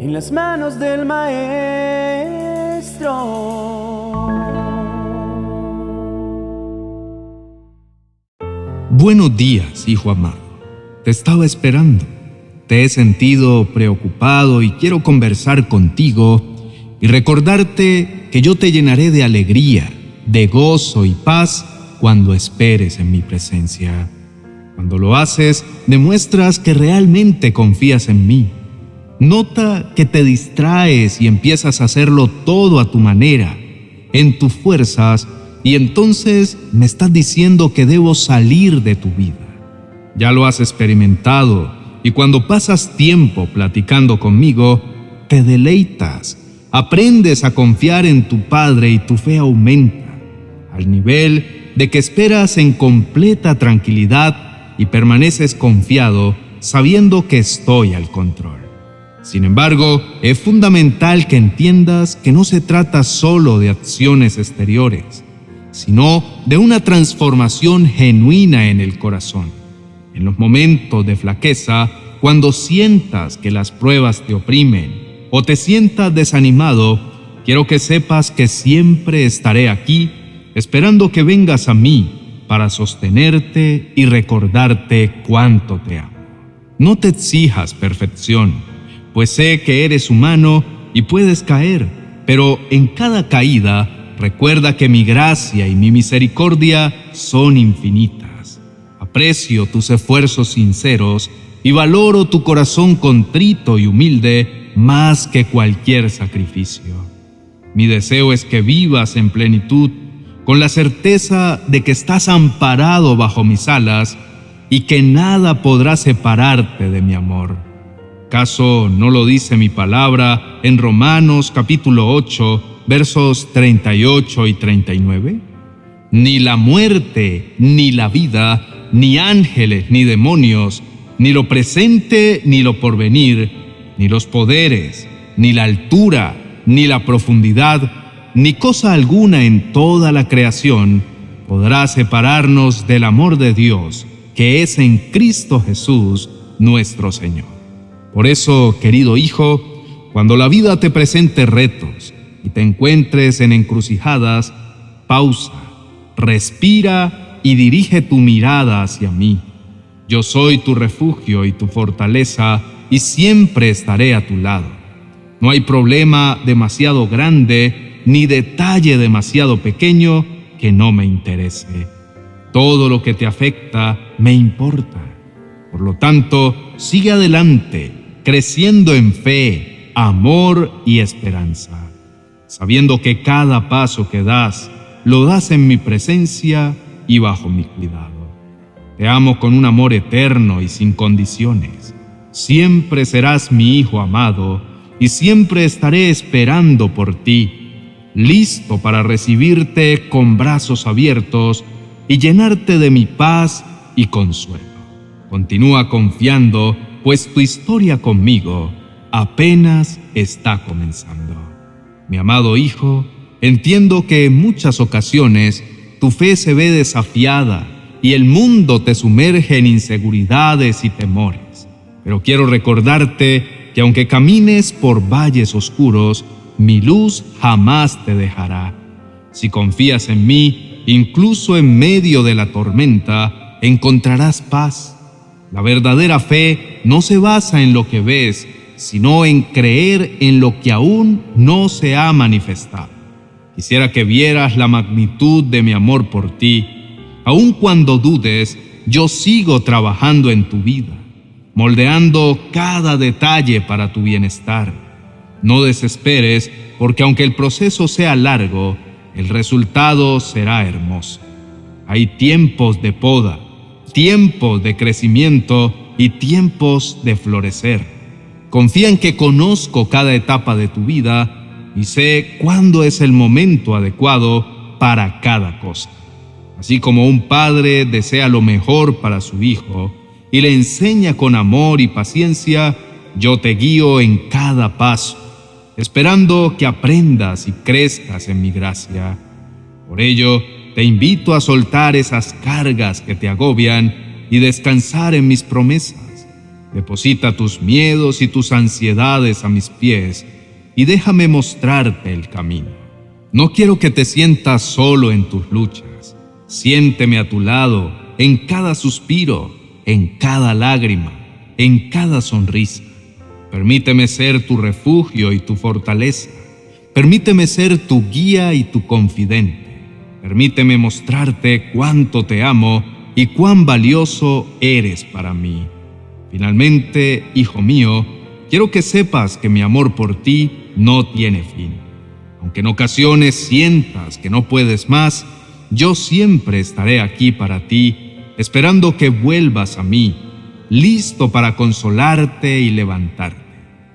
en las manos del Maestro. Buenos días, hijo amado. Te estaba esperando. Te he sentido preocupado y quiero conversar contigo y recordarte que yo te llenaré de alegría, de gozo y paz cuando esperes en mi presencia. Cuando lo haces, demuestras que realmente confías en mí. Nota que te distraes y empiezas a hacerlo todo a tu manera, en tus fuerzas, y entonces me estás diciendo que debo salir de tu vida. Ya lo has experimentado y cuando pasas tiempo platicando conmigo, te deleitas, aprendes a confiar en tu Padre y tu fe aumenta, al nivel de que esperas en completa tranquilidad y permaneces confiado sabiendo que estoy al control. Sin embargo, es fundamental que entiendas que no se trata solo de acciones exteriores, sino de una transformación genuina en el corazón. En los momentos de flaqueza, cuando sientas que las pruebas te oprimen o te sientas desanimado, quiero que sepas que siempre estaré aquí esperando que vengas a mí para sostenerte y recordarte cuánto te amo. No te exijas perfección, pues sé que eres humano y puedes caer, pero en cada caída recuerda que mi gracia y mi misericordia son infinitas. Aprecio tus esfuerzos sinceros y valoro tu corazón contrito y humilde más que cualquier sacrificio. Mi deseo es que vivas en plenitud con la certeza de que estás amparado bajo mis alas y que nada podrá separarte de mi amor. ¿Caso no lo dice mi palabra en Romanos capítulo 8, versos 38 y 39? Ni la muerte, ni la vida, ni ángeles, ni demonios, ni lo presente, ni lo porvenir, ni los poderes, ni la altura, ni la profundidad, ni cosa alguna en toda la creación podrá separarnos del amor de Dios que es en Cristo Jesús nuestro Señor. Por eso, querido hijo, cuando la vida te presente retos y te encuentres en encrucijadas, pausa, respira y dirige tu mirada hacia mí. Yo soy tu refugio y tu fortaleza y siempre estaré a tu lado. No hay problema demasiado grande ni detalle demasiado pequeño que no me interese. Todo lo que te afecta me importa. Por lo tanto, sigue adelante, creciendo en fe, amor y esperanza, sabiendo que cada paso que das lo das en mi presencia y bajo mi cuidado. Te amo con un amor eterno y sin condiciones. Siempre serás mi hijo amado y siempre estaré esperando por ti listo para recibirte con brazos abiertos y llenarte de mi paz y consuelo. Continúa confiando, pues tu historia conmigo apenas está comenzando. Mi amado hijo, entiendo que en muchas ocasiones tu fe se ve desafiada y el mundo te sumerge en inseguridades y temores. Pero quiero recordarte que aunque camines por valles oscuros, mi luz jamás te dejará. Si confías en mí, incluso en medio de la tormenta, encontrarás paz. La verdadera fe no se basa en lo que ves, sino en creer en lo que aún no se ha manifestado. Quisiera que vieras la magnitud de mi amor por ti. Aun cuando dudes, yo sigo trabajando en tu vida, moldeando cada detalle para tu bienestar. No desesperes, porque aunque el proceso sea largo, el resultado será hermoso. Hay tiempos de poda, tiempos de crecimiento y tiempos de florecer. Confía en que conozco cada etapa de tu vida y sé cuándo es el momento adecuado para cada cosa. Así como un padre desea lo mejor para su hijo y le enseña con amor y paciencia, yo te guío en cada paso esperando que aprendas y crezcas en mi gracia. Por ello, te invito a soltar esas cargas que te agobian y descansar en mis promesas. Deposita tus miedos y tus ansiedades a mis pies y déjame mostrarte el camino. No quiero que te sientas solo en tus luchas. Siénteme a tu lado en cada suspiro, en cada lágrima, en cada sonrisa. Permíteme ser tu refugio y tu fortaleza. Permíteme ser tu guía y tu confidente. Permíteme mostrarte cuánto te amo y cuán valioso eres para mí. Finalmente, hijo mío, quiero que sepas que mi amor por ti no tiene fin. Aunque en ocasiones sientas que no puedes más, yo siempre estaré aquí para ti, esperando que vuelvas a mí, listo para consolarte y levantarte.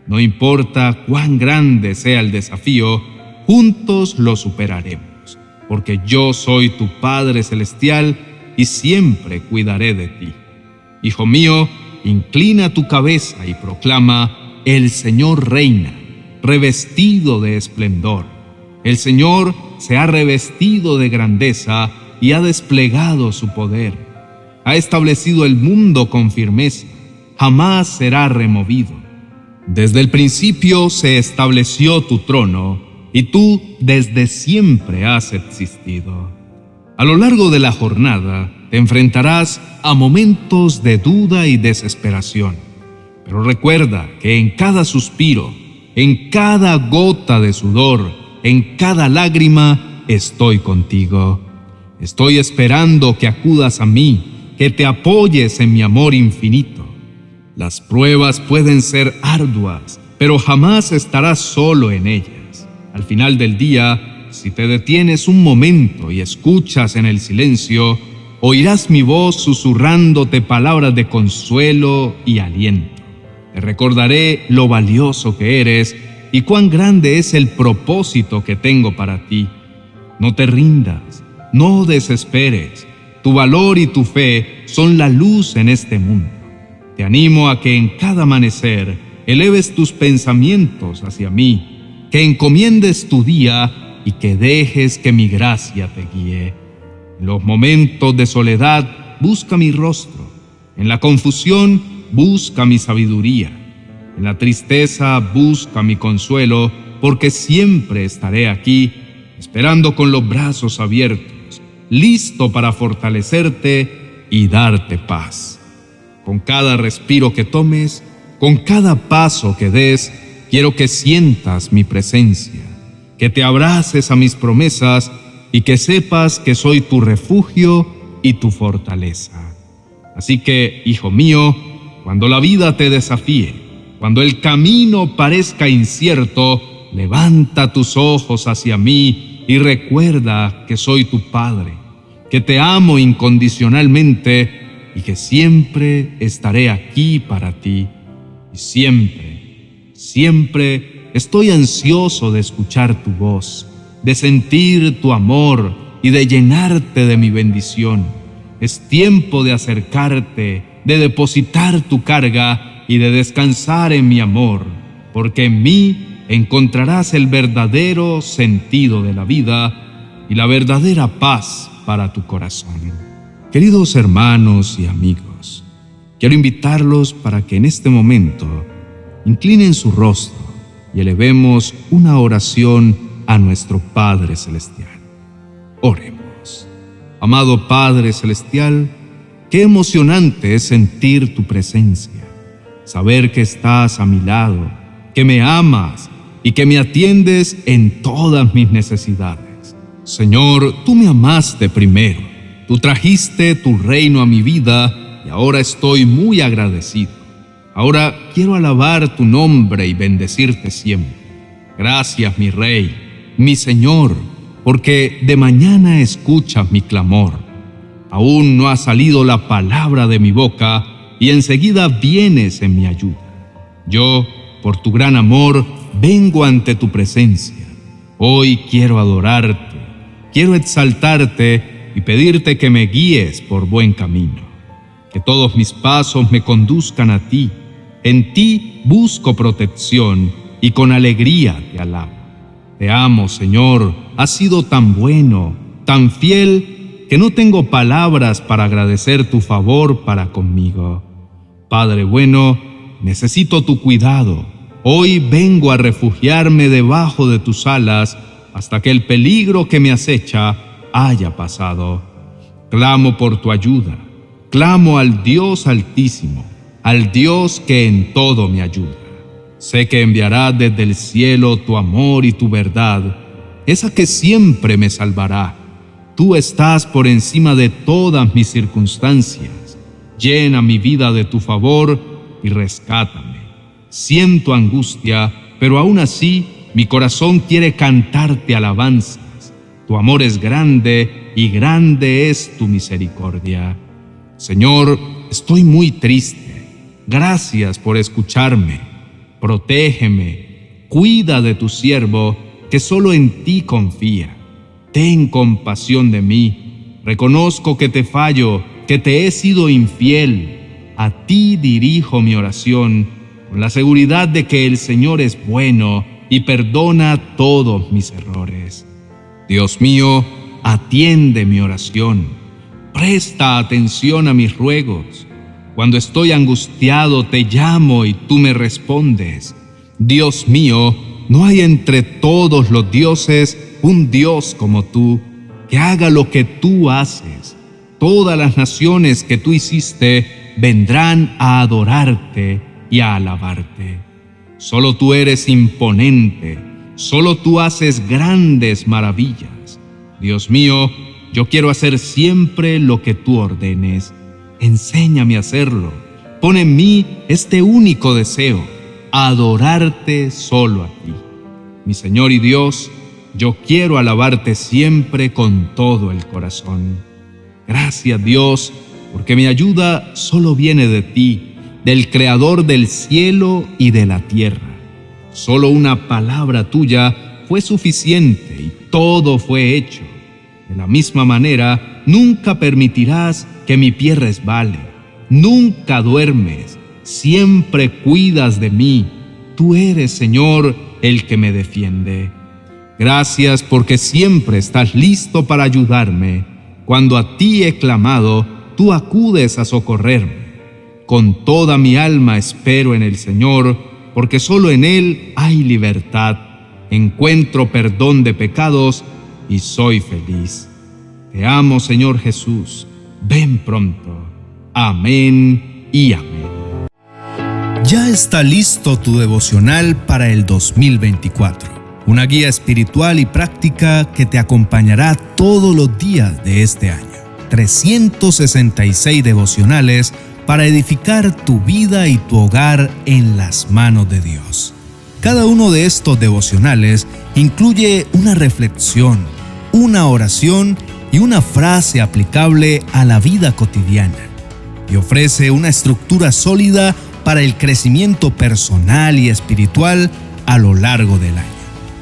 No importa cuán grande sea el desafío, juntos lo superaremos, porque yo soy tu Padre Celestial y siempre cuidaré de ti. Hijo mío, inclina tu cabeza y proclama, el Señor reina, revestido de esplendor. El Señor se ha revestido de grandeza y ha desplegado su poder. Ha establecido el mundo con firmeza, jamás será removido. Desde el principio se estableció tu trono, y tú desde siempre has existido. A lo largo de la jornada te enfrentarás a momentos de duda y desesperación, pero recuerda que en cada suspiro, en cada gota de sudor, en cada lágrima, estoy contigo. Estoy esperando que acudas a mí, que te apoyes en mi amor infinito. Las pruebas pueden ser arduas, pero jamás estarás solo en ellas. Al final del día, si te detienes un momento y escuchas en el silencio, oirás mi voz susurrándote palabras de consuelo y aliento. Te recordaré lo valioso que eres y cuán grande es el propósito que tengo para ti. No te rindas, no desesperes. Tu valor y tu fe son la luz en este mundo. Te animo a que en cada amanecer eleves tus pensamientos hacia mí, que encomiendes tu día y que dejes que mi gracia te guíe. En los momentos de soledad, busca mi rostro. En la confusión, busca mi sabiduría. En la tristeza, busca mi consuelo, porque siempre estaré aquí, esperando con los brazos abiertos, listo para fortalecerte y darte paz. Con cada respiro que tomes, con cada paso que des, quiero que sientas mi presencia que te abraces a mis promesas y que sepas que soy tu refugio y tu fortaleza. Así que, hijo mío, cuando la vida te desafíe, cuando el camino parezca incierto, levanta tus ojos hacia mí y recuerda que soy tu Padre, que te amo incondicionalmente y que siempre estaré aquí para ti. Y siempre, siempre Estoy ansioso de escuchar tu voz, de sentir tu amor y de llenarte de mi bendición. Es tiempo de acercarte, de depositar tu carga y de descansar en mi amor, porque en mí encontrarás el verdadero sentido de la vida y la verdadera paz para tu corazón. Queridos hermanos y amigos, quiero invitarlos para que en este momento inclinen su rostro y elevemos una oración a nuestro Padre Celestial. Oremos. Amado Padre Celestial, qué emocionante es sentir tu presencia, saber que estás a mi lado, que me amas y que me atiendes en todas mis necesidades. Señor, tú me amaste primero, tú trajiste tu reino a mi vida y ahora estoy muy agradecido. Ahora quiero alabar tu nombre y bendecirte siempre. Gracias, mi Rey, mi Señor, porque de mañana escuchas mi clamor. Aún no ha salido la palabra de mi boca y enseguida vienes en mi ayuda. Yo, por tu gran amor, vengo ante tu presencia. Hoy quiero adorarte, quiero exaltarte y pedirte que me guíes por buen camino. Que todos mis pasos me conduzcan a ti en ti busco protección y con alegría te alabo. Te amo, Señor, has sido tan bueno, tan fiel, que no tengo palabras para agradecer tu favor para conmigo. Padre bueno, necesito tu cuidado. Hoy vengo a refugiarme debajo de tus alas hasta que el peligro que me acecha haya pasado. Clamo por tu ayuda. Clamo al Dios altísimo, al Dios que en todo me ayuda. Sé que enviará desde el cielo tu amor y tu verdad, esa que siempre me salvará. Tú estás por encima de todas mis circunstancias. Llena mi vida de tu favor y rescátame. Siento angustia, pero aún así mi corazón quiere cantarte alabanzas. Tu amor es grande y grande es tu misericordia. Señor, estoy muy triste. Gracias por escucharme. Protégeme. Cuida de tu siervo, que solo en ti confía. Ten compasión de mí. Reconozco que te fallo, que te he sido infiel. A ti dirijo mi oración, con la seguridad de que el Señor es bueno y perdona todos mis errores. Dios mío, atiende mi oración. Presta atención a mis ruegos. Cuando estoy angustiado te llamo y tú me respondes. Dios mío, no hay entre todos los dioses un Dios como tú, que haga lo que tú haces. Todas las naciones que tú hiciste vendrán a adorarte y a alabarte. Solo tú eres imponente, solo tú haces grandes maravillas. Dios mío, yo quiero hacer siempre lo que tú ordenes. Enséñame a hacerlo. Pon en mí este único deseo, adorarte solo a ti. Mi Señor y Dios, yo quiero alabarte siempre con todo el corazón. Gracias Dios, porque mi ayuda solo viene de ti del Creador del cielo y de la tierra. Solo una palabra tuya fue suficiente y todo fue hecho. De la misma manera, nunca permitirás que mi pie resbale. Nunca duermes, siempre cuidas de mí. Tú eres, Señor, el que me defiende. Gracias porque siempre estás listo para ayudarme. Cuando a ti he clamado, tú acudes a socorrerme. Con toda mi alma espero en el Señor, porque solo en Él hay libertad. Encuentro perdón de pecados y soy feliz. Te amo, Señor Jesús. Ven pronto. Amén y amén. Ya está listo tu devocional para el 2024. Una guía espiritual y práctica que te acompañará todos los días de este año. 366 devocionales para edificar tu vida y tu hogar en las manos de Dios. Cada uno de estos devocionales incluye una reflexión, una oración y una frase aplicable a la vida cotidiana y ofrece una estructura sólida para el crecimiento personal y espiritual a lo largo del año.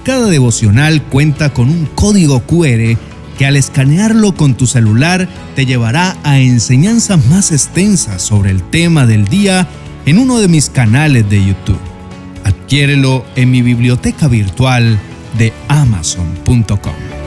Cada devocional cuenta con un código QR que al escanearlo con tu celular te llevará a enseñanzas más extensas sobre el tema del día en uno de mis canales de YouTube. Adquiérelo en mi biblioteca virtual de amazon.com.